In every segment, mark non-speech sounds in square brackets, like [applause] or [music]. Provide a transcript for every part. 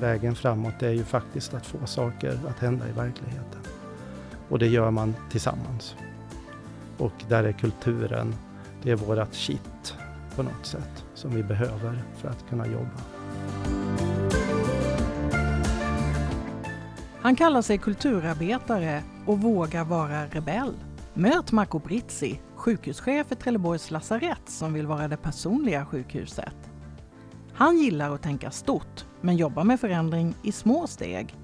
Vägen framåt är ju faktiskt att få saker att hända i verkligheten. Och det gör man tillsammans. Och där är kulturen, det är vårat kitt på något sätt som vi behöver för att kunna jobba. Han kallar sig kulturarbetare och vågar vara rebell. Möt Marco Brizzi, sjukhuschef för Trelleborgs lasarett som vill vara det personliga sjukhuset. Han gillar att tänka stort, men jobbar med förändring i små steg.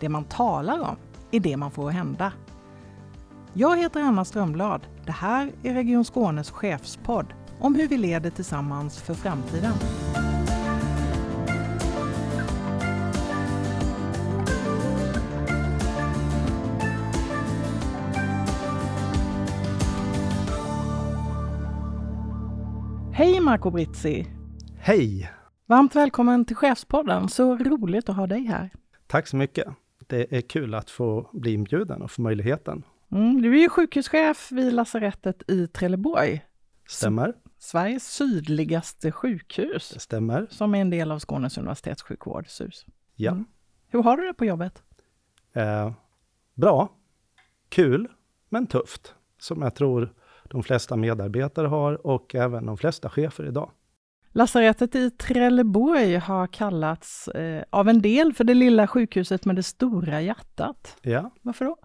Det man talar om är det man får hända. Jag heter Anna Strömblad. Det här är Region Skånes chefspodd om hur vi leder tillsammans för framtiden. Hej Marco Brizzi! Hej! Varmt välkommen till Chefspodden. Så roligt att ha dig här. Tack så mycket. Det är kul att få bli inbjuden och få möjligheten. Mm, du är ju sjukhuschef vid lasarettet i Trelleborg. Stämmer. Sveriges sydligaste sjukhus. Det stämmer. Som är en del av Skånes universitetssjukvård, SUS. Ja. Mm. Hur har du det på jobbet? Eh, bra. Kul, men tufft. Som jag tror de flesta medarbetare har och även de flesta chefer idag. Lasarettet i Trelleborg har kallats eh, av en del för det lilla sjukhuset med det stora hjärtat. Ja. Varför då?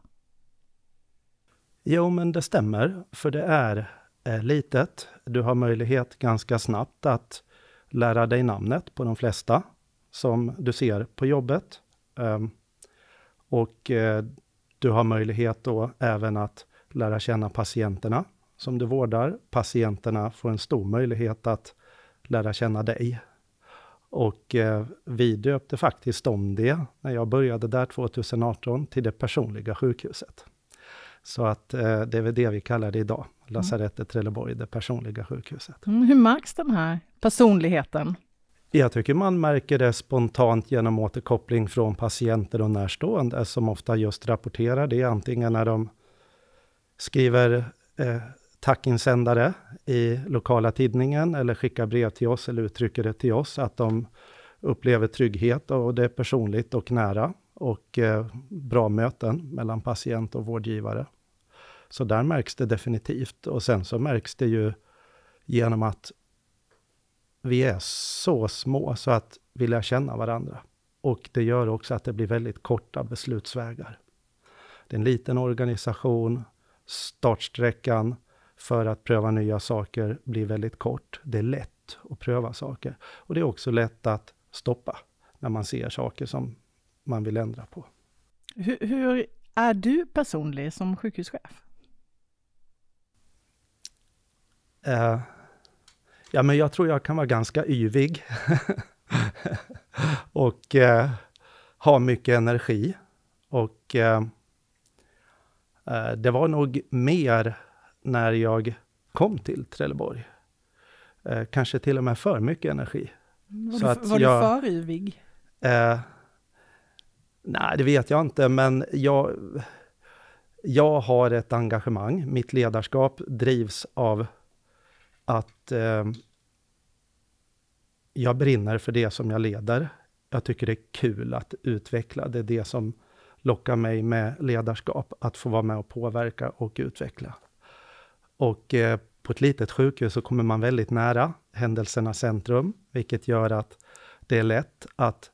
Jo, men det stämmer, för det är eh, litet. Du har möjlighet ganska snabbt att lära dig namnet på de flesta som du ser på jobbet. Um, och eh, du har möjlighet då även att lära känna patienterna som du vårdar. Patienterna får en stor möjlighet att lära känna dig. Och eh, vi döpte faktiskt om det, när jag började där 2018, till det personliga sjukhuset. Så att eh, det är väl det vi kallar det idag, Lasarettet Trelleborg, det personliga sjukhuset. Mm, hur märks den här personligheten? Jag tycker man märker det spontant genom återkoppling från patienter och närstående, som ofta just rapporterar det, antingen när de skriver eh, tackinsändare i lokala tidningen eller skickar brev till oss eller uttrycker det till oss, att de upplever trygghet och det är personligt och nära och eh, bra möten mellan patient och vårdgivare. Så där märks det definitivt. Och sen så märks det ju genom att vi är så små så att vi lär känna varandra. Och det gör också att det blir väldigt korta beslutsvägar. Det är en liten organisation, startsträckan för att pröva nya saker blir väldigt kort. Det är lätt att pröva saker. Och det är också lätt att stoppa när man ser saker som man vill ändra på. Hur, hur är du personlig som sjukhuschef? Uh, ja, men jag tror jag kan vara ganska yvig. [laughs] och uh, ha mycket energi. Och uh, det var nog mer när jag kom till Trelleborg. Eh, kanske till och med för mycket energi. Var, så du, att var jag, du för yvig? Eh, nej, det vet jag inte, men jag, jag har ett engagemang. Mitt ledarskap drivs av att eh, jag brinner för det som jag leder. Jag tycker det är kul att utveckla. Det är det som lockar mig med ledarskap, att få vara med och påverka och utveckla. Och eh, på ett litet sjukhus så kommer man väldigt nära händelsernas centrum, vilket gör att det är lätt att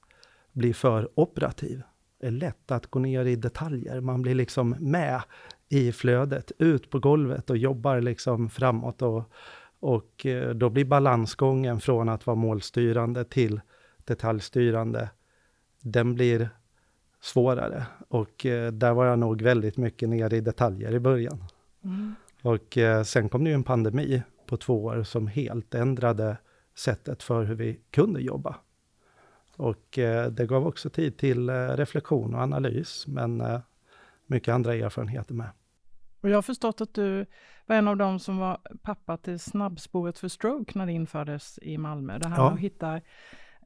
bli för operativ. Det är lätt att gå ner i detaljer. Man blir liksom med i flödet, ut på golvet och jobbar liksom framåt. Och, och eh, då blir balansgången från att vara målstyrande till detaljstyrande, den blir svårare. Och eh, där var jag nog väldigt mycket nere i detaljer i början. Mm. Och eh, sen kom det ju en pandemi på två år som helt ändrade sättet för hur vi kunde jobba. Och eh, det gav också tid till eh, reflektion och analys, men mycket andra erfarenheter med. Och jag har förstått att du var en av dem som var pappa till snabbspåret för stroke när det infördes i Malmö. Det här ja. att hitta,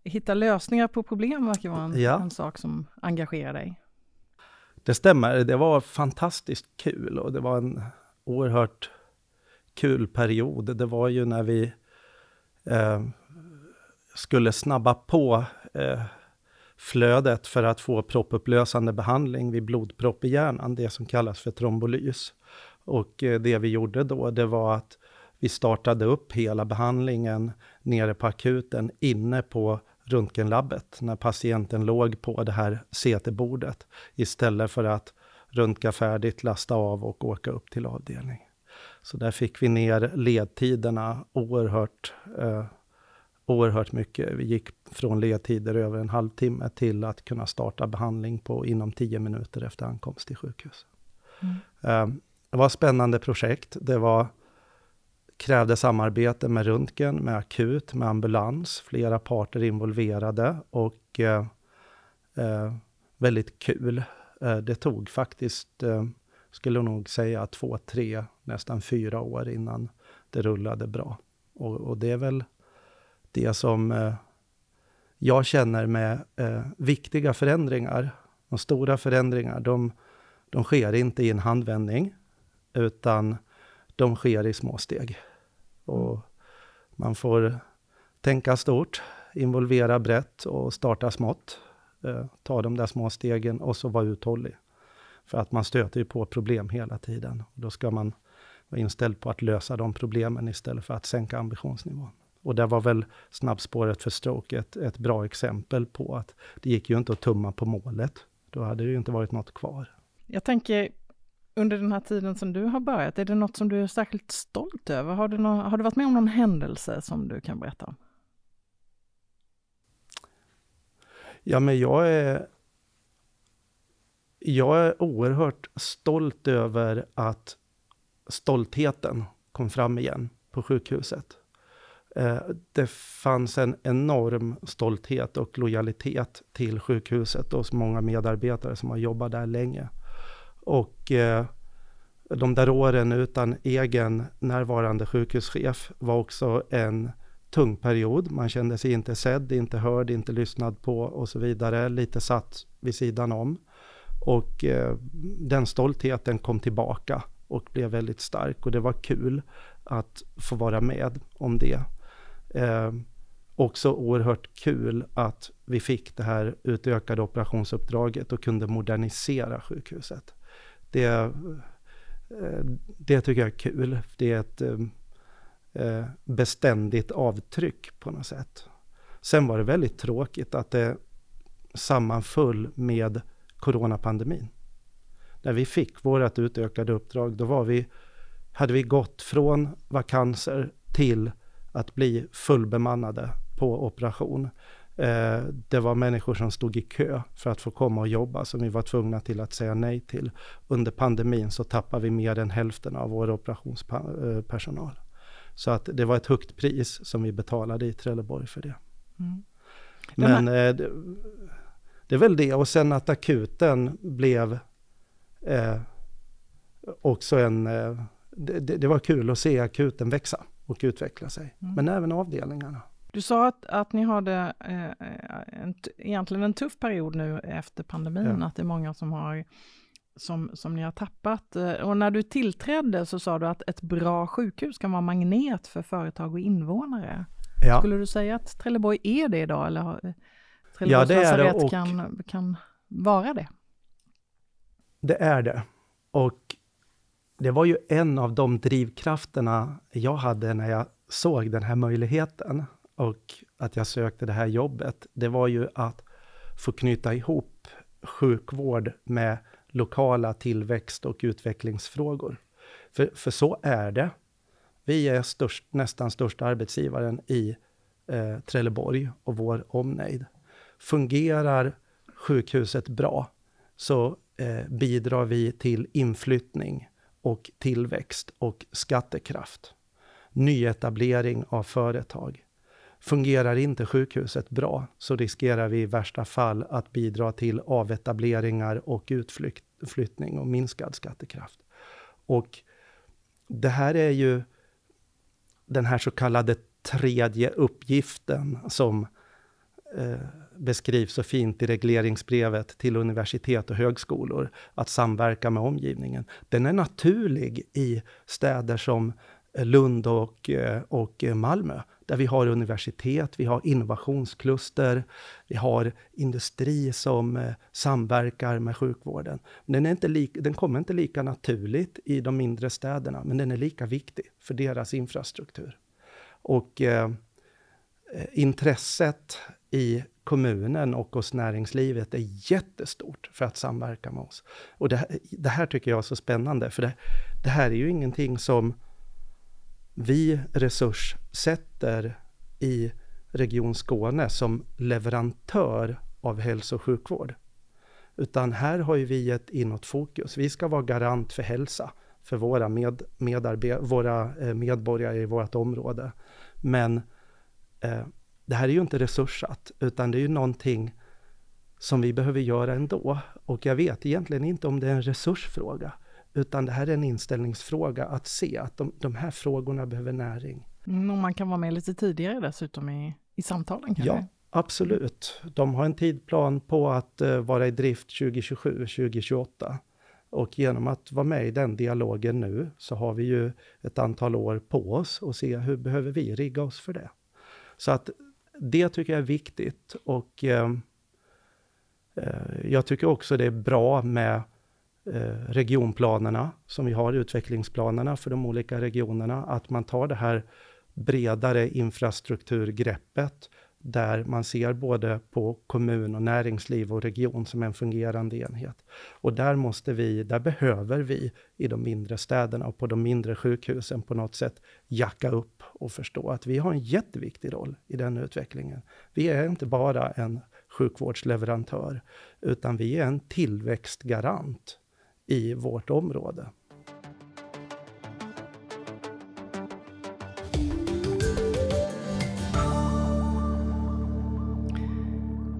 hitta lösningar på problem verkar vara en, ja. en sak som engagerar dig. Det stämmer, det var fantastiskt kul och det var en oerhört kul period. Det var ju när vi eh, skulle snabba på eh, flödet för att få proppupplösande behandling vid blodpropp i hjärnan, det som kallas för trombolys. Och eh, det vi gjorde då, det var att vi startade upp hela behandlingen nere på akuten, inne på röntgenlabbet, när patienten låg på det här CT-bordet, istället för att röntga färdigt, lasta av och åka upp till avdelning. Så där fick vi ner ledtiderna oerhört, eh, oerhört mycket. Vi gick från ledtider över en halvtimme till att kunna starta behandling på inom tio minuter efter ankomst till sjukhus. Mm. Eh, det var ett spännande projekt. Det var, krävde samarbete med röntgen, med akut, med ambulans, flera parter involverade och eh, eh väldigt kul. Eh, det tog faktiskt, eh, skulle jag nog säga, två, tre, nästan fyra år innan det rullade bra. Och, och det är väl det som eh, jag känner med viktiga förändringar. De stora förändringar, de, de sker inte i en handvändning, utan de sker i små steg. Och man får tänka stort, involvera brett och starta smått. Eh, ta de där små stegen och så vara uthållig. För att man stöter ju på problem hela tiden. Och då ska man vara inställd på att lösa de problemen istället för att sänka ambitionsnivån. Och där var väl snabbspåret för stroke ett, ett bra exempel på att det gick ju inte att tumma på målet. Då hade det ju inte varit något kvar. Jag tänker, under den här tiden som du har börjat, är det något som du är särskilt stolt över? Har du, någon, har du varit med om någon händelse som du kan berätta om? Ja, men jag är... Jag är oerhört stolt över att stoltheten kom fram igen på sjukhuset. Eh, det fanns en enorm stolthet och lojalitet till sjukhuset hos många medarbetare som har jobbat där länge. Och eh, de där åren utan egen närvarande sjukhuschef var också en tung period. Man kände sig inte sedd, inte hörd, inte lyssnad på och så vidare. Lite satt vid sidan om. Och eh, den stoltheten kom tillbaka och blev väldigt stark och det var kul att få vara med om det. Eh, också oerhört kul att vi fick det här utökade operationsuppdraget och kunde modernisera sjukhuset. Det, eh, det tycker jag är kul. Det är ett eh, eh, beständigt avtryck på något sätt. Sen var det väldigt tråkigt att det sammanföll med coronapandemin. När vi fick vårt utökade uppdrag, då var vi, hade vi gått från vakanser till att bli fullbemannade på operation. Eh, det var människor som stod i kö för att få komma och jobba som vi var tvungna till att säga nej till. Under pandemin så tappade vi mer än hälften av vår operationspersonal. Eh, så att det var ett högt pris som vi betalade i Trelleborg för det. Mm. Men eh, det, det, är väl det. Och sen att akuten blev eh, också en... Eh, det, det, var kul att se akuten växa och utveckla sig. Mm. Men även avdelningarna. Du sa att, att ni hade eh, en, egentligen en tuff period nu efter pandemin, ja. att det är många som har som, som ni har tappat. Eh, och när du tillträdde så sa du att ett bra sjukhus kan vara magnet för företag och invånare. Ja. Skulle du säga att Trelleborg är det idag eller Trelleborgs ja, det är det och kan, kan vara det? Det är det. Och det var ju en av de drivkrafterna jag hade när jag såg den här möjligheten och att jag sökte det här jobbet. Det var ju att få knyta ihop sjukvård med lokala tillväxt och utvecklingsfrågor. För, för så är det. Vi är störst, nästan största arbetsgivaren i eh, Trelleborg och vår omnejd. Fungerar sjukhuset bra så eh, bidrar vi till inflyttning och tillväxt och skattekraft. Nyetablering av företag. Fungerar inte sjukhuset bra så riskerar vi i värsta fall att bidra till avetableringar och utflyttning och minskad skattekraft. Och det här är ju den här så kallade tredje uppgiften som eh, beskrivs så fint i regleringsbrevet till universitet och högskolor, att samverka med omgivningen. Den är naturlig i städer som Lund och, eh, och Malmö där vi har universitet, vi har innovationskluster, vi har industri som eh, samverkar med sjukvården. Den, är inte lika, den kommer inte lika naturligt i de mindre städerna, men den är lika viktig för deras infrastruktur. Och eh, eh intresset i kommunen och hos näringslivet är jättestort för att samverka med oss. Och det, det här tycker jag är så spännande, för det, det här är ju ingenting som vi resurssätter i Region Skåne som leverantör av hälso och sjukvård. Utan här har ju vi ett inåt fokus. Vi ska vara garant för hälsa för våra, med, våra eh, medborgare i vårt område. Men eh, det här är ju inte resurssatt, utan det är ju någonting som vi behöver göra ändå. Och jag vet egentligen inte om det är en resursfråga, utan det här är en inställningsfråga att se att de, de här frågorna behöver näring. Mm, och man kan vara med lite tidigare dessutom i, i samtalen kanske? Ja, absolut. De har en tidplan på att uh, vara i drift 2027, 2028. Och genom att vara med i den dialogen nu så har vi ju ett antal år på oss och se hur behöver vi rigga oss för det. Så att det tycker jag är viktigt och eh, eh, jag tycker också det är bra med Eh, regionplanerna som vi har, utvecklingsplanerna för de olika regionerna, att man tar det här bredare infrastrukturgreppet där man ser både på kommun och näringsliv och region som en fungerande enhet. Och där måste vi, där behöver vi i de mindre städerna och på de mindre sjukhusen på något sätt jacka upp och förstå att vi har en jätteviktig roll i den utvecklingen. Vi är inte bara en sjukvårdsleverantör, utan vi är en tillväxtgarant i vårt område.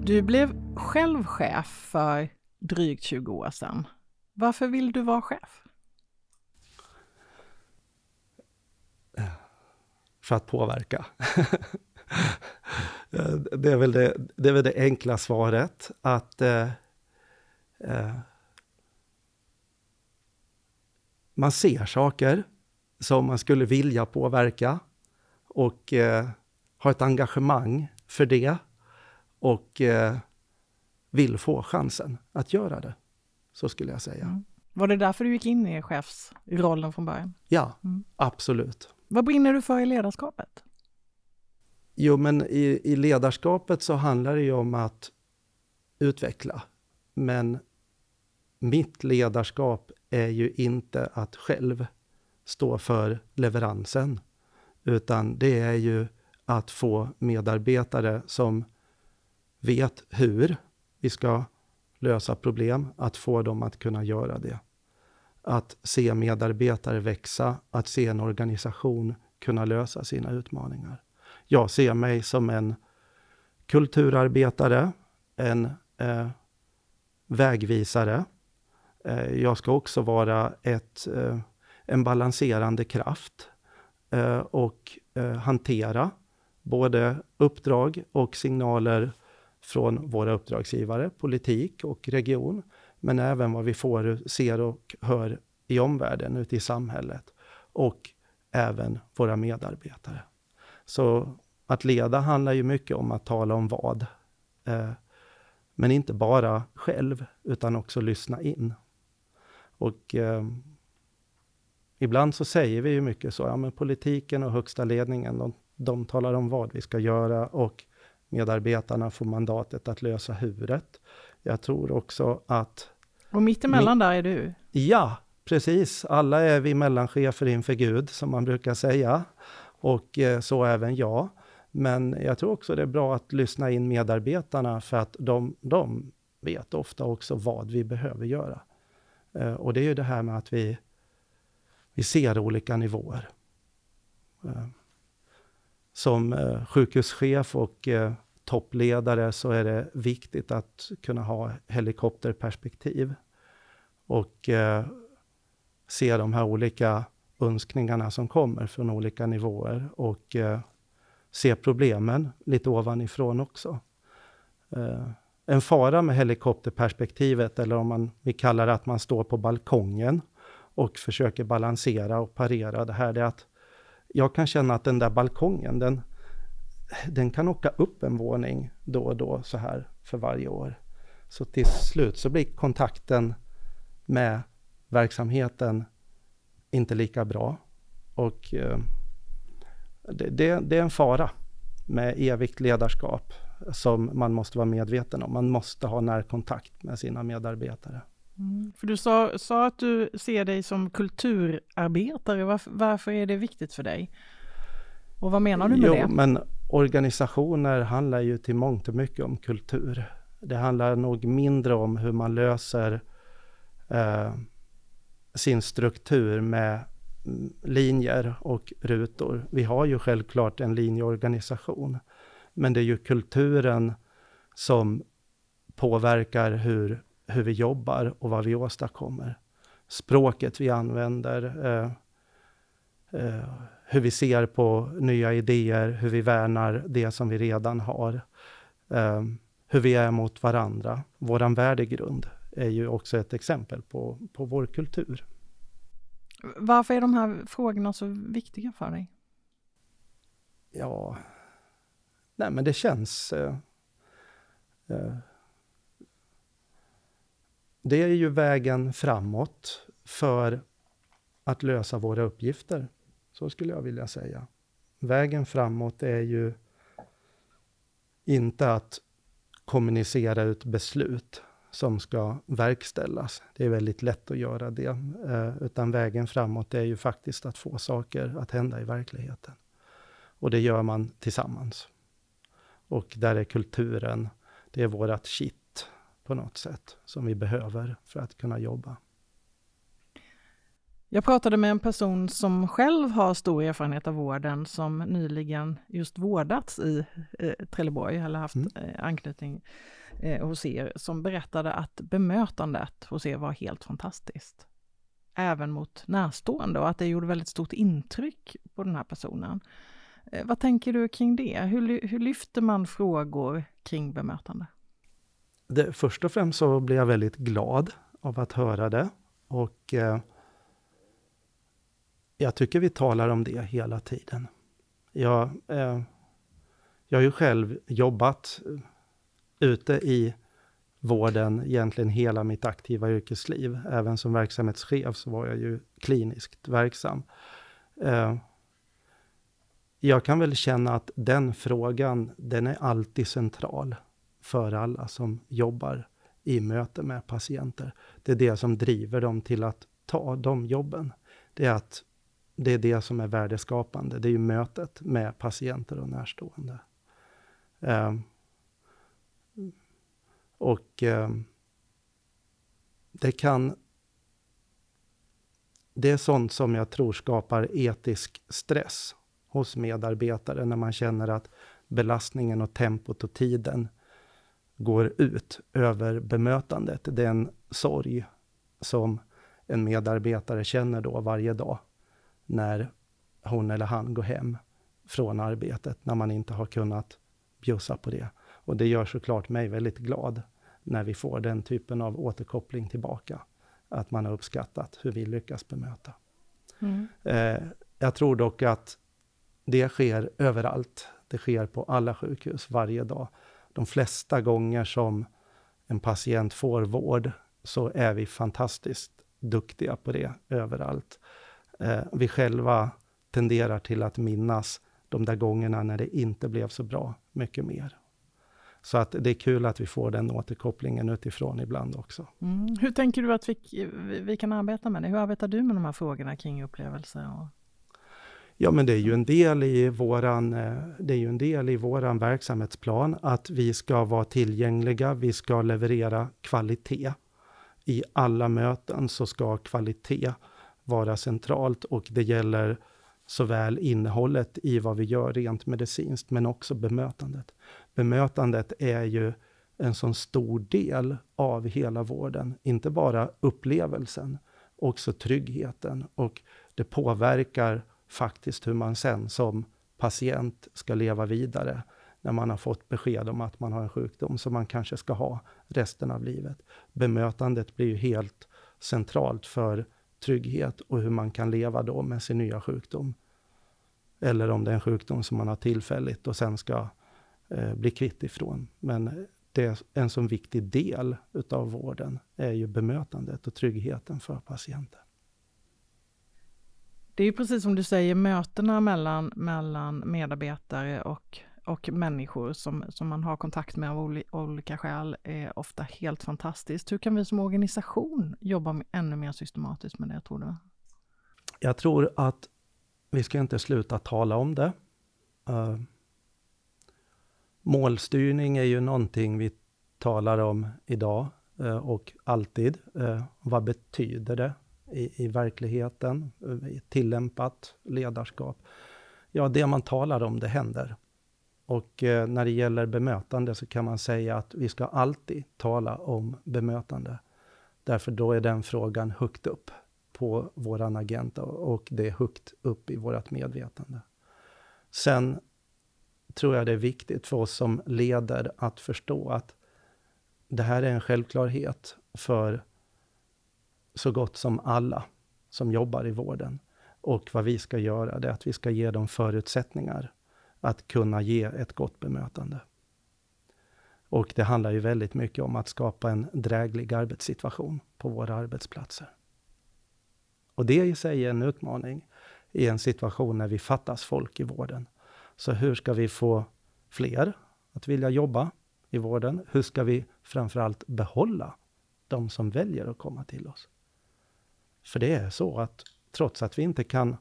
Du blev själv chef för drygt 20 år sedan. Varför vill du vara chef? För att påverka. [laughs] Eh, det, är väl det, det är väl det enkla svaret, att eh, eh, man ser saker som man skulle vilja påverka och eh, har ett engagemang för det och eh, vill få chansen att göra det. Så skulle jag säga. Mm. Var det därför du gick in i chefsrollen från början? Ja, mm. absolut. Vad brinner du för i ledarskapet? Jo, men i, i ledarskapet så handlar det ju om att utveckla. Men mitt ledarskap är ju inte att själv stå för leveransen, utan det är ju att få medarbetare som vet hur vi ska lösa problem, att få dem att kunna göra det. Att se medarbetare växa, att se en organisation kunna lösa sina utmaningar. Jag ser mig som en kulturarbetare, en eh, vägvisare. Eh, jag ska också vara ett, eh, en balanserande kraft eh, och hantera både uppdrag och signaler från våra uppdragsgivare, politik och region, men även vad vi får, ser och hör i omvärlden, ute i samhället och även våra medarbetare. Så att leda handlar ju mycket om att tala om vad. Men inte bara själv, utan också lyssna in. Och eh, ibland så säger vi ju mycket så, ja men politiken och högsta ledningen, de, de talar om vad vi ska göra och medarbetarna får mandatet att lösa huret. Jag tror också att... Och mittemellan där är du? Ja, precis. Alla är vi mellanchefer inför Gud, som man brukar säga. Och eh, så även jag. Men jag tror också det är bra att lyssna in medarbetarna, för att de, de vet ofta också vad vi behöver göra. Eh, och det är ju det här med att vi, vi ser olika nivåer. Eh, som eh, sjukhuschef och toppledare så är det viktigt att kunna ha helikopterperspektiv och se de här olika önskningarna som kommer från olika nivåer och se problemen lite ovanifrån också. En fara med helikopterperspektivet, eller om man, vi kallar det att man står på balkongen och försöker balansera och parera det här, det är att jag kan känna att den där balkongen, den, den kan åka upp en våning då och då så här för varje år. Så till slut så blir kontakten med verksamheten inte lika bra. Och eh, det, det, det, är en fara med evigt ledarskap som man måste vara medveten om. Man måste ha närkontakt med sina medarbetare. Mm. För du sa, sa, att du ser dig som kulturarbetare. Varför, varför, är det viktigt för dig? Och vad menar du med jo, det? Men organisationer handlar ju till mångt och mycket om kultur. Det handlar nog mindre om hur man löser eh, sin struktur med linjer och rutor. Vi har ju självklart en linjeorganisation, men det är ju kulturen som påverkar hur, hur vi jobbar och vad vi åstadkommer. Språket vi använder, eh, eh, hur vi ser på nya idéer, hur vi värnar det som vi redan har. Eh, hur vi är mot varandra. Våran värdegrund är ju också ett exempel på, på vår kultur. Varför är de här frågorna så viktiga för dig? Ja, nej men det känns... Eh, eh, det är ju vägen framåt för att lösa våra uppgifter. Så skulle jag vilja säga. Vägen framåt är ju inte att kommunicera ut beslut som ska verkställas. Det är väldigt lätt att göra det, eh, utan vägen framåt är ju faktiskt att få saker att hända i verkligheten. Och det gör man tillsammans. Och där är kulturen, det är vårat kitt på något sätt, som vi behöver för att kunna jobba. Jag pratade med en person som själv har stor erfarenhet av vården, som nyligen just vårdats i eh, Trelleborg, eller haft mm. eh, anknytning eh, hos er, som berättade att bemötandet hos er var helt fantastiskt. Även mot närstående och att det gjorde väldigt stort intryck på den här personen. Eh, vad tänker du kring det? Hur, hur lyfter man frågor kring bemötande? Det, först och främst så blir jag väldigt glad av att höra det. Och eh, jag tycker vi talar om det hela tiden. Jag, eh, jag har ju själv jobbat eh, ute i vården egentligen hela mitt aktiva yrkesliv. Även som verksamhetschef så var jag ju kliniskt verksam. Eh, jag kan väl känna att den frågan, den är alltid central för alla som jobbar i möte med patienter. Det är det som driver dem till att ta de jobben. Det är att det är det som är värdeskapande. Det är ju mötet med patienter och närstående. Um, och um, det kan... Det är sånt som jag tror skapar etisk stress hos medarbetare när man känner att belastningen och tempot och tiden går ut över bemötandet. Det är en sorg som en medarbetare känner då varje dag när hon eller han går hem från arbetet, när man inte har kunnat bjussa på det. Och det gör såklart mig väldigt glad när vi får den typen av återkoppling tillbaka. Att man har uppskattat hur vi lyckas bemöta. Mm. Eh, jag tror dock att det sker överallt. Det sker på alla sjukhus varje dag. De flesta gånger som en patient får vård så är vi fantastiskt duktiga på det överallt eh, vi själva tenderar till att minnas de där gångerna när det inte blev så bra mycket mer. Så att det är kul att vi får den återkopplingen utifrån ibland också. Mm. Hur tänker du att vi, vi kan arbeta med det? Hur arbetar du med de här frågorna kring upplevelser? Och... Ja, men det är ju en del i våran, eh, det är ju en del i våran verksamhetsplan att vi ska vara tillgängliga, vi ska leverera kvalitet. I alla möten så ska kvalitet vara centralt och det gäller såväl innehållet i vad vi gör rent medicinskt, men också bemötandet. Bemötandet är ju en sån stor del av hela vården, inte bara upplevelsen, också tryggheten och det påverkar faktiskt hur man sen som patient ska leva vidare när man har fått besked om att man har en sjukdom som man kanske ska ha resten av livet. Bemötandet blir ju helt centralt för trygghet och hur man kan leva då med sin nya sjukdom Eller om det är en sjukdom som man har tillfälligt och sen ska eh, bli kvitt ifrån. Men det är en sån viktig del utav vården är ju bemötandet och tryggheten för patienten. Det är ju precis som du säger, mötena mellan, mellan medarbetare och, och människor som, som man har kontakt med av oli, olika skäl är ofta helt fantastiskt. Hur kan vi som organisation jobba ännu mer systematiskt med det, tror du? Jag tror att vi ska inte sluta tala om det. Uh, målstyrning är ju någonting vi talar om idag uh, och alltid. Uh, vad betyder det i, i verkligheten, eh, i tillämpat ledarskap? Ja, det man talar om, det händer. Och eh, när det gäller bemötande så kan man säga att vi ska alltid tala om bemötande. Därför då är den frågan högt upp på våran agenda och det är högt upp i vårt medvetande. Sen tror jag det är viktigt för oss som leder att förstå att det här är en självklarhet för så gott som alla som jobbar i vården. Och vad vi ska göra, det är att vi ska ge dem förutsättningar att kunna ge ett gott bemötande. Och det handlar ju väldigt mycket om att skapa en dräglig arbetssituation på våra arbetsplatser. Och det i sig är en utmaning i en situation när vi fattas folk i vården. Så hur ska vi få fler att vilja jobba i vården? Hur ska vi framförallt behålla de som väljer att komma till oss? För det är så att trots att vi inte kan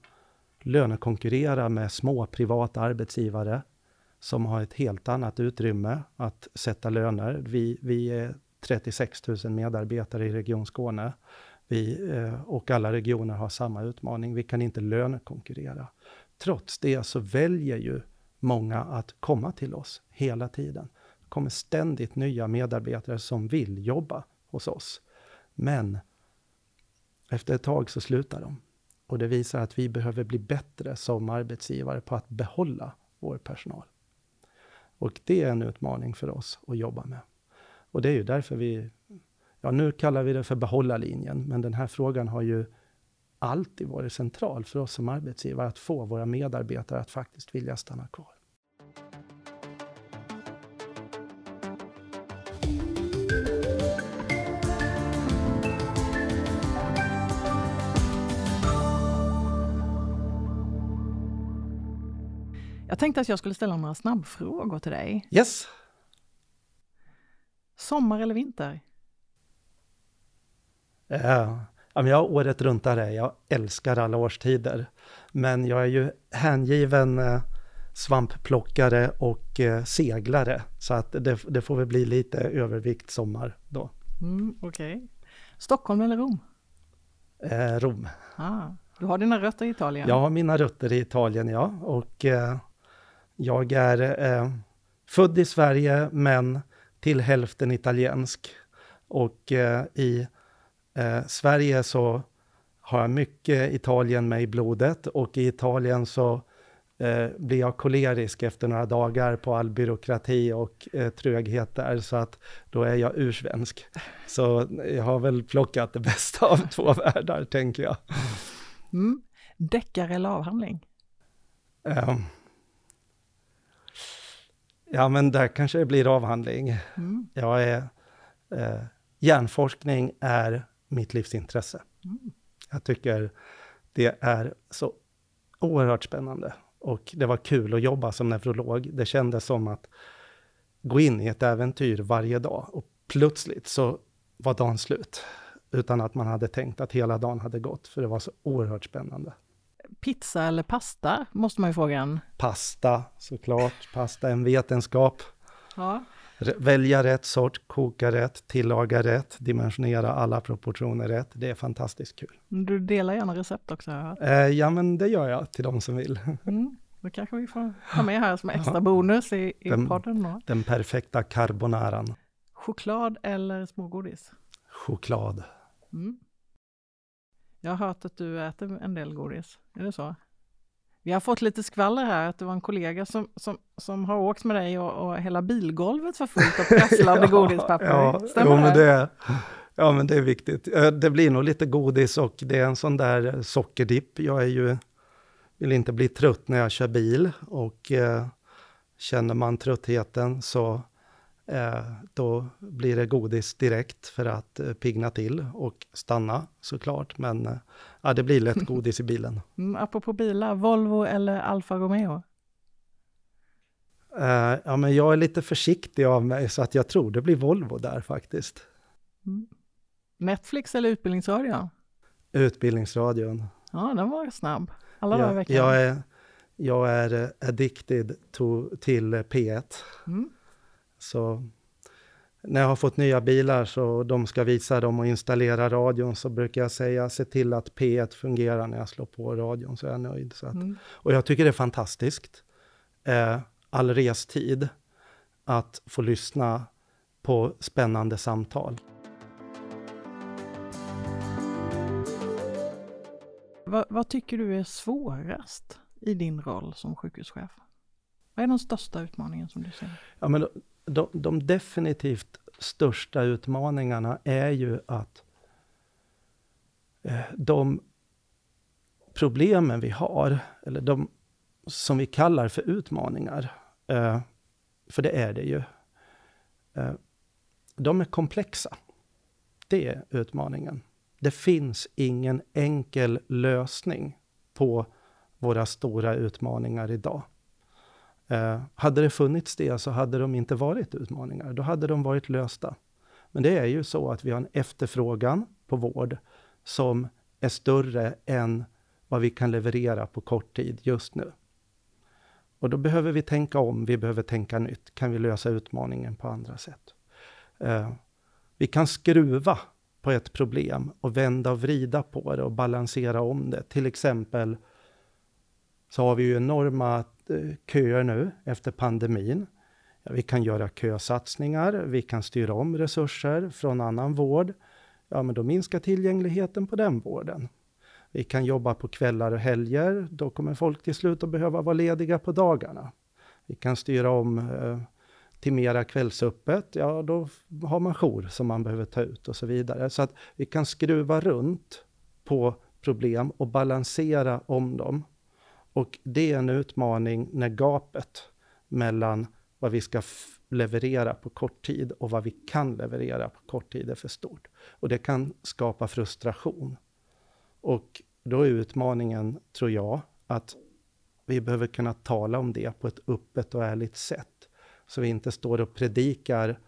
lönekonkurrera med små privata arbetsgivare som har ett helt annat utrymme att sätta löner. Vi, vi är 36 000 medarbetare i Region Skåne. Vi eh, och alla regioner har samma utmaning. Vi kan inte lönekonkurrera. Trots det så väljer ju många att komma till oss hela tiden. Det kommer ständigt nya medarbetare som vill jobba hos oss. Men efter ett tag så slutar de. Och det visar att vi behöver bli bättre som arbetsgivare på att behålla vår personal. Och det är en utmaning för oss att jobba med. Och det är ju därför vi ja nu kallar vi det för behålla linjen, men den här frågan har ju alltid varit central för oss som arbetsgivare, att få våra medarbetare att faktiskt vilja stanna kvar. Jag tänkte att jag skulle ställa några snabbfrågor till dig. Yes! Sommar eller vinter? Uh, jag är året runtare, jag älskar alla årstider. Men jag är ju hängiven uh, svampplockare och uh, seglare. Så att det, det, får väl bli lite övervikt sommar då. Mm, Okej. Okay. Stockholm eller Rom? Eh, Rom. Ah, du har dina rötter i Italien? Jag har mina rötter i Italien, ja. Och jag är född i Sverige, men till hälften italiensk. Och i Eh, Sverige så har jag mycket Italien med i blodet och i Italien så eh, blir jag kolerisk efter några dagar på all byråkrati och eh, tröghet där, så att då är jag ursvensk. Så jag har väl plockat det bästa av två världar, tänker jag. Mm. Deckare eller avhandling? Ja, men där kanske det blir avhandling. Mm. Jag är... Eh, hjärnforskning är mitt livsintresse. Mm. Jag tycker det är så oerhört spännande. Och det var kul att jobba som neurolog. Det kändes som att gå in i ett äventyr varje dag. Och plötsligt så var dagen slut. Utan att man hade tänkt att hela dagen hade gått, för det var så oerhört spännande. Pizza eller pasta, måste man ju fråga en. Pasta, såklart. Pasta är en vetenskap. Ja. Välja rätt sort, koka rätt, tillaga rätt, dimensionera alla proportioner rätt. Det är fantastiskt kul. Du delar gärna recept också har jag. Eh, ja, men det gör jag till de som vill. [laughs] Mm, då kanske vi får ta med här som extra bonus i, i den, podden. Då. Den perfekta carbonaran. Choklad eller smågodis? Choklad. Mm. Jag har hört att du äter en del godis, är det så? Vi har fått lite skvaller här att det var en kollega som, som, som har åkt med dig och, och hela bilgolvet var fullt av [laughs] prasslande ja, godispapper. Ja, Stämmer jo, men det? ja, men det är viktigt. Det blir nog lite godis och det är en sån där sockerdipp. Jag är ju vill inte bli trött när jag kör bil och eh, känner man tröttheten så eh, då blir det godis direkt för att eh, pigna till och stanna såklart. Men eh, ja, det blir lätt [laughs] godis i bilen. Mm, apropå bilar, Volvo eller Alfa Romeo? Uh, ja, men jag är lite försiktig av mig så att jag tror det blir Volvo där faktiskt. Mm. Netflix eller Utbildningsradion? Utbildningsradion. Ja, den var snabb. Alla dagar i veckan. Jag är, jag är eh, addicted to, till P1. Mm. Så när jag har fått nya bilar så de ska visa dem och installera radion så brukar jag säga se till att P1 fungerar när jag slår på radion så är jag nöjd. Så att, mm. Och jag tycker det är fantastiskt. Eh, all restid att få lyssna på spännande samtal. Vad, vad, tycker du är svårast i din roll som sjukhuschef? Vad är den största utmaningen som du ser? Ja, men de, de definitivt största utmaningarna är ju att eh, de problemen vi har, eller de som vi kallar för utmaningar, eh, för det är det ju, eh, de är komplexa. Det är utmaningen. Det finns ingen enkel lösning på våra stora utmaningar idag. Eh, hade det funnits det så hade de inte varit utmaningar, då hade de varit lösta. Men det är ju så att vi har en efterfrågan på vård som är större än vad vi kan leverera på kort tid just nu. Och då behöver vi tänka om, vi behöver tänka nytt. Kan vi lösa utmaningen på andra sätt? Eh, vi kan skruva på ett problem och vända och vrida på det och balansera om det. Till exempel så har vi ju enorma Eh, köer nu efter pandemin. Vi kan göra kösatsningar, vi kan styra om resurser från annan vård. Ja, men då minskar tillgängligheten på den vården. Vi kan jobba på kvällar och helger, då kommer folk till slut att behöva vara lediga på dagarna. Vi kan styra om eh, till mera kvällsöppet, ja då har man jour som man behöver ta ut och så vidare. Så att vi kan skruva runt på problem och balansera om dem. Och det är en utmaning när gapet mellan vad vi ska leverera på kort tid och vad vi kan leverera på kort tid är för stort. Och det kan skapa frustration. Och då är utmaningen, tror jag, att vi behöver kunna tala om det på ett öppet och ärligt sätt. Så vi inte står och predikar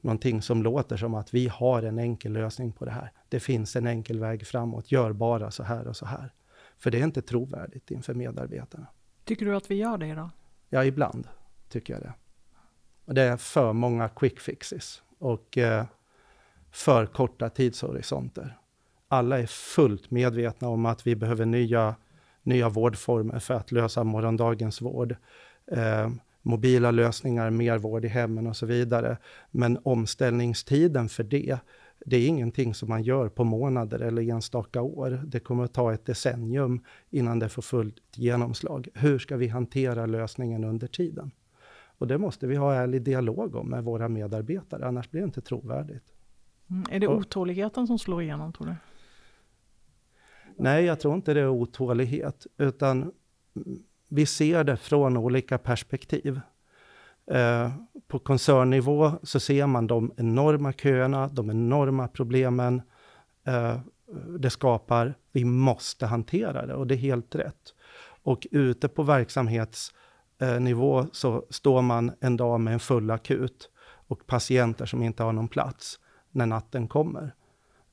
någonting som låter som att vi har en enkel lösning på det här. Det finns en enkel väg framåt, gör bara så här och så här. För det är inte trovärdigt inför medarbetarna. Tycker du att vi gör det idag? Ja, ibland tycker jag det. Och det är för många quick fixes och eh, för korta tidshorisonter. Alla är fullt medvetna om att vi behöver nya, nya vårdformer för att lösa morgondagens vård. Eh, mobila lösningar, mer vård i hemmen och så vidare. Men omställningstiden för det, det är ingenting som man gör på månader eller enstaka år. Det kommer att ta ett decennium innan det får fullt genomslag. Hur ska vi hantera lösningen under tiden? Och det måste vi ha ärlig dialog om med våra medarbetare, annars blir det inte trovärdigt. Mm. Är det otåligheten som slår igenom, tror du? Nej, jag tror inte det är otålighet, utan vi ser det från olika perspektiv. Eh, på koncernnivå så ser man de enorma köerna, de enorma problemen eh, det skapar. Vi måste hantera det och det är helt rätt. Och ute på verksamhetsnivå eh, så står man en dag med en full akut och patienter som inte har någon plats när natten kommer.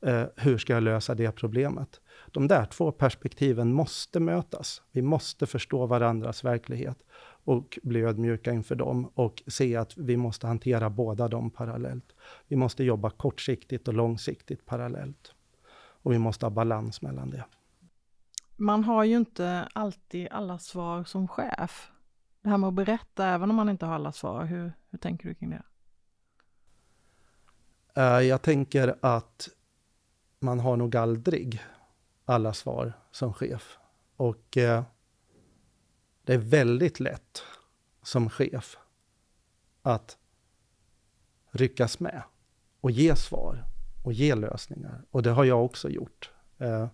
Eh, hur ska jag lösa det problemet? De där två perspektiven måste mötas. Vi måste förstå varandras verklighet och bli ödmjuka inför dem och se att vi måste hantera båda dem parallellt. Vi måste jobba kortsiktigt och långsiktigt parallellt. Och vi måste ha balans mellan det. Man har ju inte alltid alla svar som chef. Det här med att berätta, även om man inte har alla svar, hur, hur tänker du kring det? Eh, jag tänker att man har nog aldrig alla svar som chef. Och eh, det är väldigt lätt som chef att ryckas med och ge svar och ge lösningar. Och det har jag också gjort eh,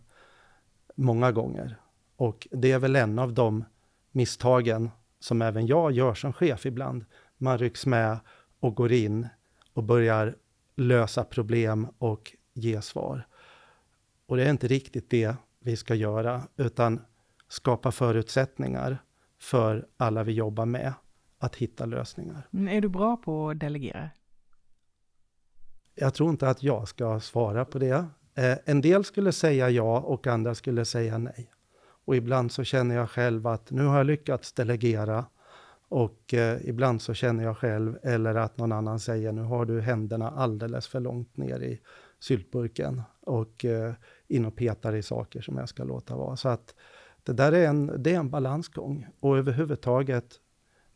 många gånger. Och det är väl en av de misstagen som även jag gör som chef ibland. Man rycks med och går in och börjar lösa problem och ge svar. Och det är inte riktigt det vi ska göra, utan skapa förutsättningar för alla vi jobbar med att hitta lösningar. Men är du bra på att delegera? Jag tror inte att jag ska svara på det. Eh, en del skulle säga ja och andra skulle säga nej. Och ibland så känner jag själv att nu har jag lyckats delegera och eh, ibland så känner jag själv, eller att någon annan säger, nu har du händerna alldeles för långt ner i syltburken och eh, in och petar i saker som jag ska låta vara. Så att det där är en, det är en balansgång. Och överhuvudtaget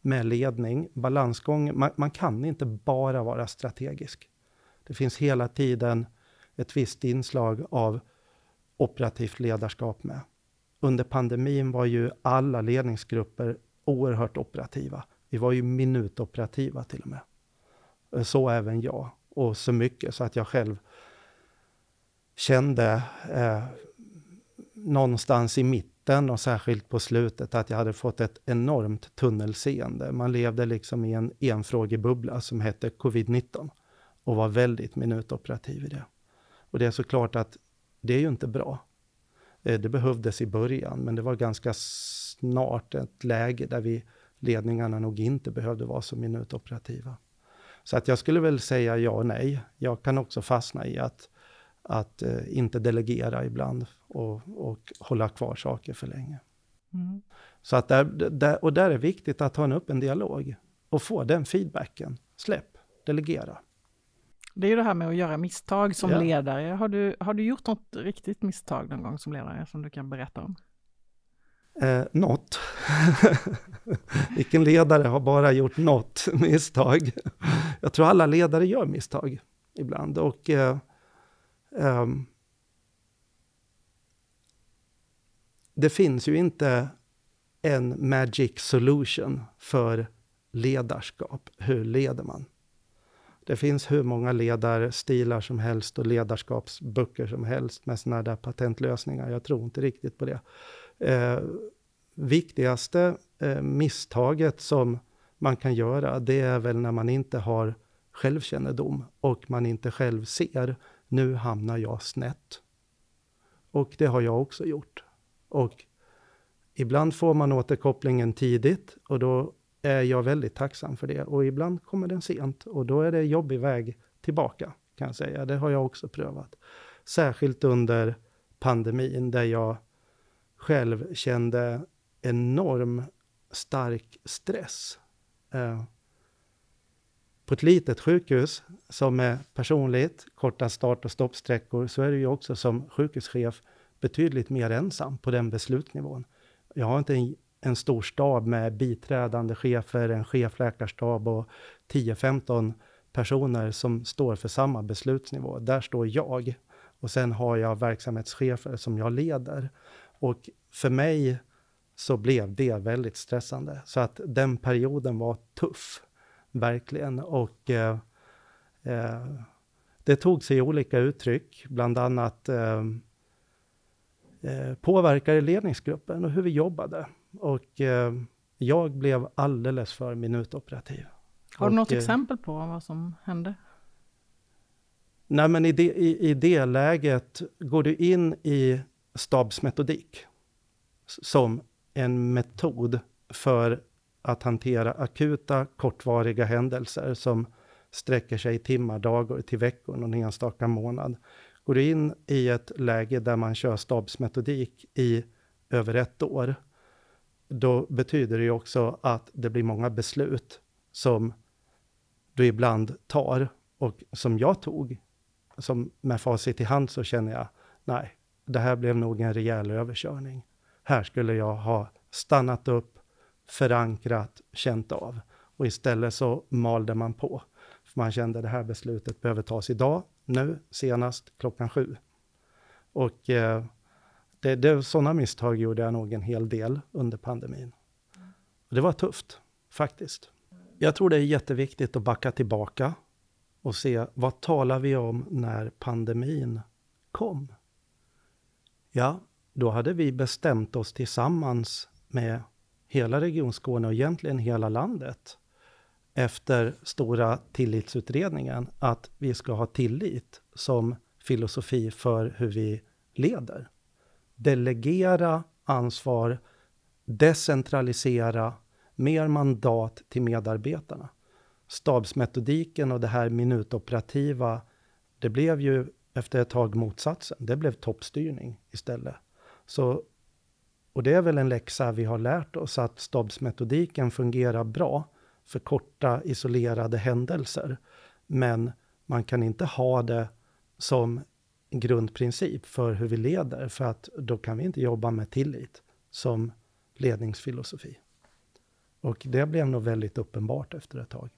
med ledning, balansgång, man, man kan inte bara vara strategisk. Det finns hela tiden ett visst inslag av operativt ledarskap med. Under pandemin var ju alla ledningsgrupper oerhört operativa. Vi var ju minutoperativa till och med. Så även jag. Och så mycket så att jag själv kände eh, någonstans i mitten och särskilt på slutet att jag hade fått ett enormt tunnelseende. Man levde liksom i en enfrågebubbla som hette covid-19 och var väldigt minutoperativ i det. Och det är såklart att det är ju inte bra. Eh, det behövdes i början, men det var ganska snart ett läge där vi ledningarna nog inte behövde vara så minutoperativa. Så att jag skulle väl säga ja och nej. Jag kan också fastna i att, att uh, inte delegera ibland och, och hålla kvar saker för länge. Mm. Så att där, där, och där är det viktigt att ha en öppen dialog och få den feedbacken. Släpp, delegera. Det är ju det här med att göra misstag som ja. ledare. Har du, har du gjort något riktigt misstag någon gång som ledare som du kan berätta om? Eh, något. [laughs] Vilken ledare har bara gjort något [laughs] misstag? Jag tror alla ledare gör misstag ibland. Och eh, Um, Det finns ju inte en magic solution för ledarskap. Hur leder man? Det finns hur många ledarstilar som helst och ledarskapsböcker som helst med sådana där patentlösningar. Jag tror inte riktigt på det. Eh, viktigaste eh, misstaget som man kan göra, det är väl när man inte har självkännedom och man inte själv ser, nu hamnar jag snett. Och det har jag också gjort. Och ibland får man återkopplingen tidigt och då är jag väldigt tacksam för det. Och ibland kommer den sent och då är det jobbig väg tillbaka, kan jag säga. Det har jag också prövat. Särskilt under pandemin där jag själv kände enorm stark stress. Eh, på ett litet sjukhus som är personligt, korta start och stoppsträckor, så är det ju också som sjukhuschef betydligt mer ensam på den beslutsnivån. Jag har inte en, en stor stab med biträdande chefer, en chefläkarstab och 10-15 personer som står för samma beslutsnivå. Där står jag och sen har jag verksamhetschefer som jag leder. Och för mig så blev det väldigt stressande. Så att den perioden var tuff, verkligen. Och eh, eh, det tog sig olika uttryck, bland annat eh, eh, påverkade ledningsgruppen och hur vi jobbade. Och eh, jag blev alldeles för minutoperativ. Har du något och, eh, exempel på vad som hände? Nej, men i det, i, i det läget går du in i stabsmetodik som en metod för att hantera akuta, kortvariga händelser som sträcker sig timmar, dagar till veckor, någon enstaka månad. Går du in i ett läge där man kör stabsmetodik i över ett år, då betyder det ju också att det blir många beslut som du ibland tar och som jag tog. Som med facit i hand så känner jag, nej, det här blev nog en rejäl överkörning. Här skulle jag ha stannat upp, förankrat, känt av. Och istället så malde man på. För man kände det här beslutet behöver tas idag, nu, senast klockan sju. Och eh, det, det, sådana misstag gjorde jag nog en hel del under pandemin. Och det var tufft, faktiskt. Jag tror det är jätteviktigt att backa tillbaka och se vad talar vi om när pandemin kom? Ja, då hade vi bestämt oss tillsammans med hela Region Skåne och egentligen hela landet efter stora tillitsutredningen att vi ska ha tillit som filosofi för hur vi leder. Delegera ansvar, decentralisera, mer mandat till medarbetarna. Stabsmetodiken och det här minutoperativa, det blev ju efter ett tag motsatsen. Det blev toppstyrning istället. Så, och det är väl en läxa vi har lärt oss, att stabsmetodiken fungerar bra för korta isolerade händelser. Men man kan inte ha det som grundprincip för hur vi leder, för att då kan vi inte jobba med tillit som ledningsfilosofi. Och det blev nog väldigt uppenbart efter ett tag.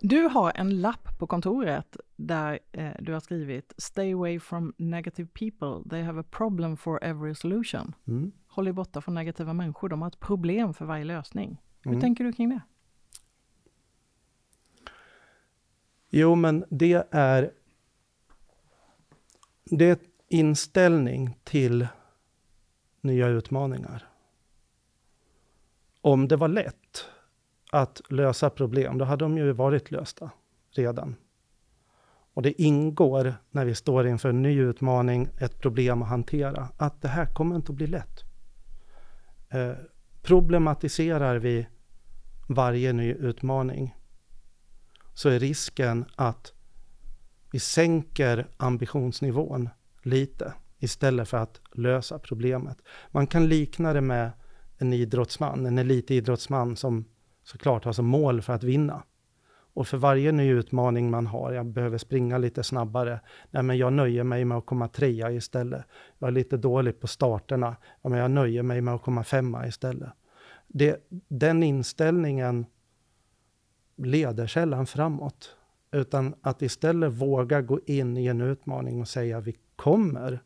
Du har en lapp på kontoret där eh, du har skrivit Stay away from negative people. They have a problem for every solution. Mm. Håll dig borta från negativa människor. De har ett problem för varje lösning. Hur mm. tänker du kring det? Jo, men det är... Det är inställning till nya utmaningar. Om det var lätt att lösa problem, då hade de ju varit lösta redan. Och det ingår när vi står inför en ny utmaning, ett problem att hantera, att det här kommer inte att bli lätt. Eh, problematiserar vi varje ny utmaning så är risken att vi sänker ambitionsnivån lite istället för att lösa problemet. Man kan likna det med en idrottsman, en elitidrottsman som såklart har som mål för att vinna. Och för varje ny utmaning man har, jag behöver springa lite snabbare, nej men jag nöjer mig med att komma trea istället. Jag är lite dålig på starterna, ja men jag nöjer mig med att komma femma istället. Det, den inställningen leder sällan framåt, utan att istället våga gå in i en utmaning och säga vi kommer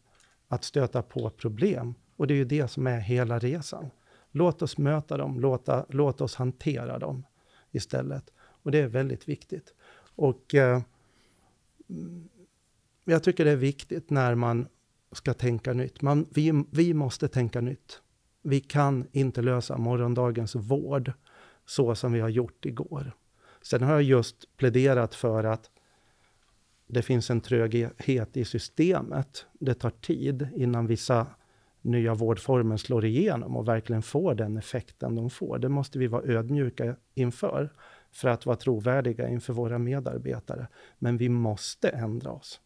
att stöta på problem. Och det är ju det som är hela resan. Låt oss möta dem, låta, låt oss hantera dem istället. Och det är väldigt viktigt. Och eh, mm, jag tycker det är viktigt när man ska tänka nytt. Man, vi, vi måste tänka nytt. Vi kan inte lösa morgondagens vård så som vi har gjort igår. Sen har jag just pläderat för att det finns en tröghet i systemet. Det tar tid innan vissa nya vårdformer slår igenom och verkligen får den effekten de får. Det måste vi vara ödmjuka inför för att vara trovärdiga inför våra medarbetare. Men vi måste ändra oss.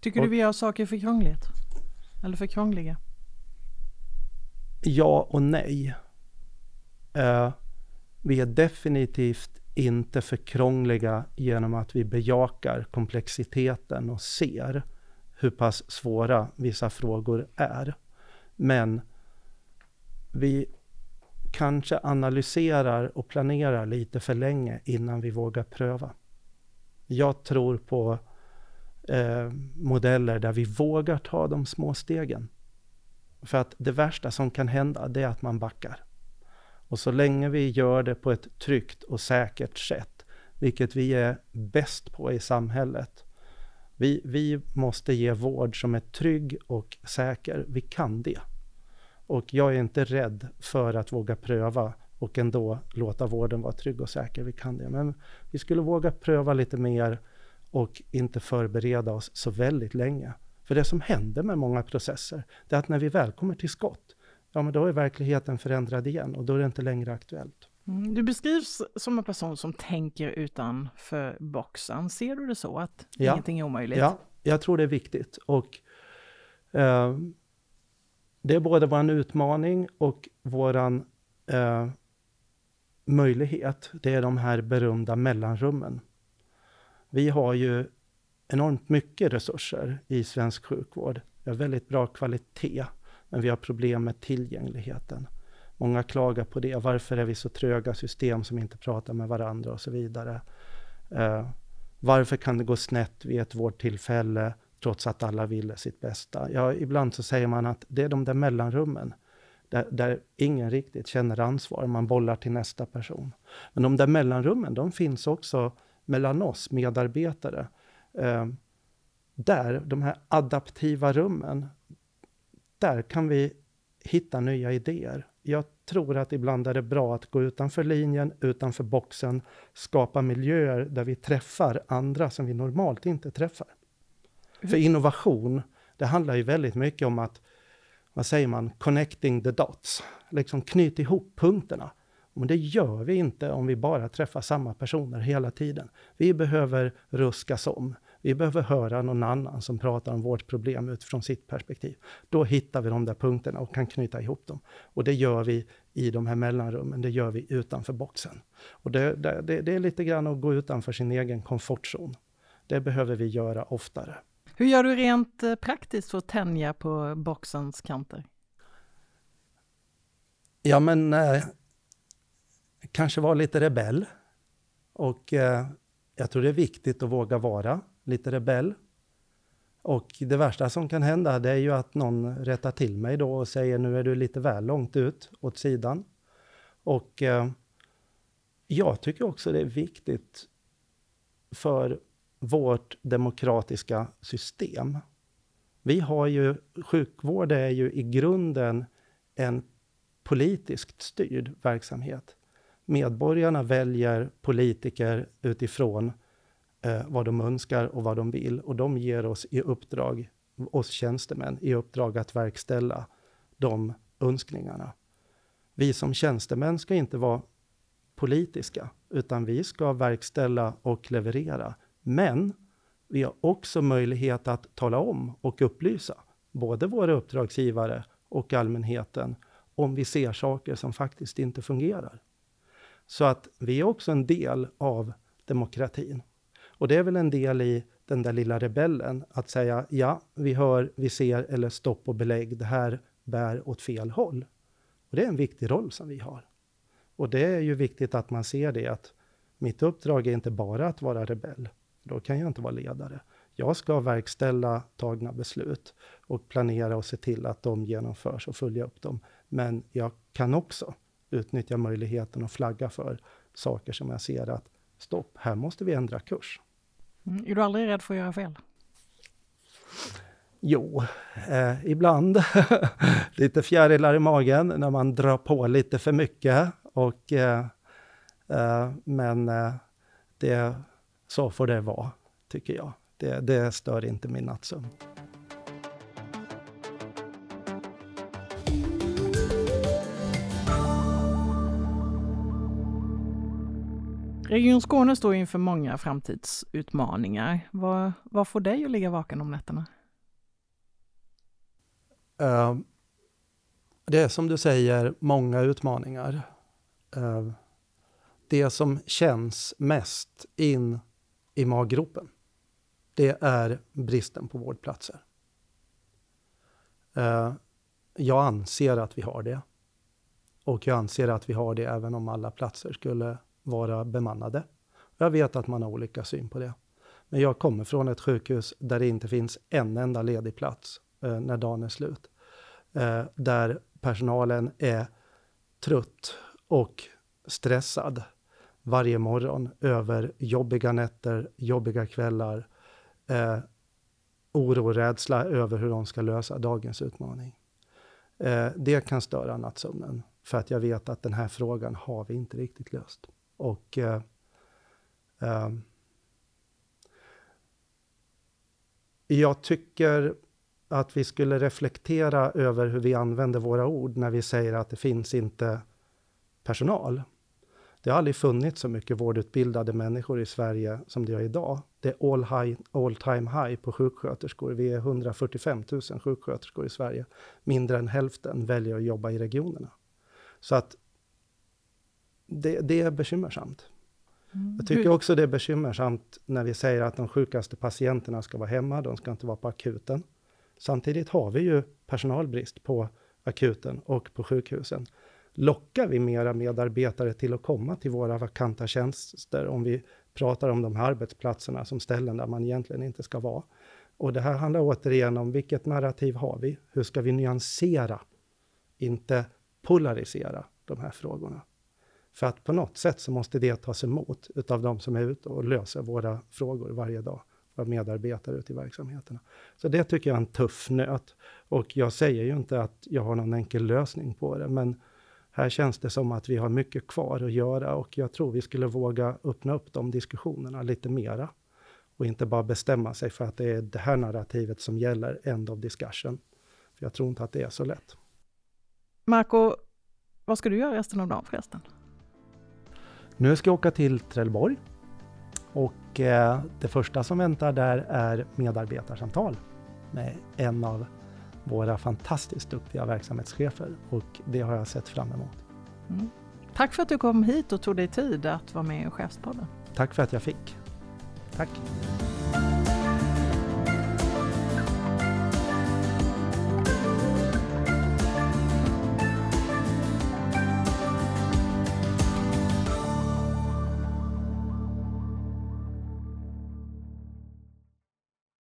Tycker och, du vi gör saker för krångligt? Eller för krångliga? Ja och nej. Uh, vi är definitivt inte för krångliga genom att vi bejakar komplexiteten och ser hur pass svåra vissa frågor är. Men vi kanske analyserar och planerar lite för länge innan vi vågar pröva. Jag tror på eh, modeller där vi vågar ta de små stegen. För att det värsta som kan hända, det är att man backar. Och så länge vi gör det på ett tryggt och säkert sätt, vilket vi är bäst på i samhället. Vi, vi måste ge vård som är trygg och säker. Vi kan det. Och jag är inte rädd för att våga pröva och ändå låta vården vara trygg och säker. Vi kan det. Men vi skulle våga pröva lite mer och inte förbereda oss så väldigt länge. För det som händer med många processer, det är att när vi väl kommer till skott, ja men då är verkligheten förändrad igen och då är det inte längre aktuellt. Mm, du beskrivs som en person som tänker utanför boxen. Ser du det så, att ja. ingenting är omöjligt? Ja, jag tror det är viktigt. Och eh, det är både vår utmaning och vår eh, möjlighet. Det är de här berömda mellanrummen. Vi har ju enormt mycket resurser i svensk sjukvård. Vi har väldigt bra kvalitet, men vi har problem med tillgängligheten. Många klagar på det. Varför är vi så tröga system som inte pratar med varandra och så vidare. Eh, varför kan det gå snett vid ett vårdtillfälle? Trots att alla ville sitt bästa. Ja, ibland så säger man att det är de där mellanrummen, där, där ingen riktigt känner ansvar, man bollar till nästa person. Men de där mellanrummen, de finns också mellan oss medarbetare. Eh, där, de här adaptiva rummen, där kan vi hitta nya idéer. Jag tror att ibland är det bra att gå utanför linjen, utanför boxen, skapa miljöer där vi träffar andra som vi normalt inte träffar. För innovation, det handlar ju väldigt mycket om att, vad säger man, connecting the dots, liksom knyt ihop punkterna. Men det gör vi inte om vi bara träffar samma personer hela tiden. Vi behöver ruskas om. Vi behöver höra någon annan som pratar om vårt problem utifrån sitt perspektiv. Då hittar vi de där punkterna och kan knyta ihop dem. Och det gör vi i de här mellanrummen, det gör vi utanför boxen. Och det, det, det är lite grann att gå utanför sin egen komfortzon. Det behöver vi göra oftare. Hur gör du rent eh, praktiskt för att tänja på boxens kanter? Ja, men eh, kanske vara lite rebell. Och eh, jag tror det är viktigt att våga vara lite rebell. Och det värsta som kan hända det är ju att någon rättar till mig då och säger nu är du lite väl långt ut åt sidan. Och eh, jag tycker också det är viktigt för vårt demokratiska system. Vi har ju, sjukvård är ju i grunden en politiskt styrd verksamhet. Medborgarna väljer politiker utifrån eh, vad de önskar och vad de vill. Och de ger oss i uppdrag, oss tjänstemän, i uppdrag att verkställa de önskningarna. Vi som tjänstemän ska inte vara politiska, utan vi ska verkställa och leverera. Men vi har också möjlighet att tala om och upplysa både våra uppdragsgivare och allmänheten om vi ser saker som faktiskt inte fungerar. Så att vi är också en del av demokratin. Och det är väl en del i den där lilla rebellen, att säga ja, vi hör, vi ser eller stopp och belägg, det här bär åt fel håll. Och det är en viktig roll som vi har. Och det är ju viktigt att man ser det, att mitt uppdrag är inte bara att vara rebell, då kan jag inte vara ledare. Jag ska verkställa tagna beslut och planera och se till att de genomförs och följa upp dem. Men jag kan också utnyttja möjligheten att flagga för saker som jag ser att stopp, här måste vi ändra kurs. Mm. Är du aldrig rädd för att göra fel? Jo, eh, ibland. [laughs] lite fjärilar i magen när man drar på lite för mycket. Och, eh, eh, men eh, det, så får det vara, tycker jag. Det, det stör inte min nattsömn. Region Skåne står inför många framtidsutmaningar. Vad, vad får dig att ligga vaken om nätterna? Uh, det är som du säger, många utmaningar. Uh, det som känns mest in i maggropen, det är bristen på vårdplatser. Eh, jag anser att vi har det. Och jag anser att vi har det även om alla platser skulle vara bemannade. Jag vet att man har olika syn på det. Men jag kommer från ett sjukhus där det inte finns en enda ledig plats eh, när dagen är slut. Eh, där personalen är trött och stressad varje morgon över jobbiga nätter, jobbiga kvällar, eh, oro och rädsla över hur de ska lösa dagens utmaning. Eh, det kan störa nattsömnen, för att jag vet att den här frågan har vi inte riktigt löst. Och eh, eh, jag tycker att vi skulle reflektera över hur vi använder våra ord när vi säger att det finns inte personal. Det har aldrig funnits så mycket vårdutbildade människor i Sverige som det gör idag. Det är all, high, all time high på sjuksköterskor. Vi är 145 000 sjuksköterskor i Sverige. Mindre än hälften väljer att jobba i regionerna. Så att det, det är bekymmersamt. Mm. Jag tycker också det är bekymmersamt när vi säger att de sjukaste patienterna ska vara hemma, de ska inte vara på akuten. Samtidigt har vi ju personalbrist på akuten och på sjukhusen. Lockar vi mera medarbetare till att komma till våra vakanta tjänster om vi pratar om de här arbetsplatserna som ställen där man egentligen inte ska vara? Och det här handlar återigen om vilket narrativ har vi? Hur ska vi nyansera, inte polarisera de här frågorna? För att på något sätt så måste det tas emot utav de som är ute och löser våra frågor varje dag. våra medarbetare ute i verksamheterna. Så det tycker jag är en tuff nöt. Och jag säger ju inte att jag har någon enkel lösning på det, men här känns det som att vi har mycket kvar att göra och jag tror vi skulle våga öppna upp de diskussionerna lite mera. Och inte bara bestämma sig för att det är det här narrativet som gäller, end of discussion. För jag tror inte att det är så lätt. Marco, vad ska du göra resten av dagen förresten? Nu ska jag åka till Trelleborg och eh, det första som väntar där är medarbetarsamtal med en av våra fantastiskt duktiga verksamhetschefer och det har jag sett fram emot. Mm. Tack för att du kom hit och tog dig tid att vara med i Chefspodden. Tack för att jag fick. Tack.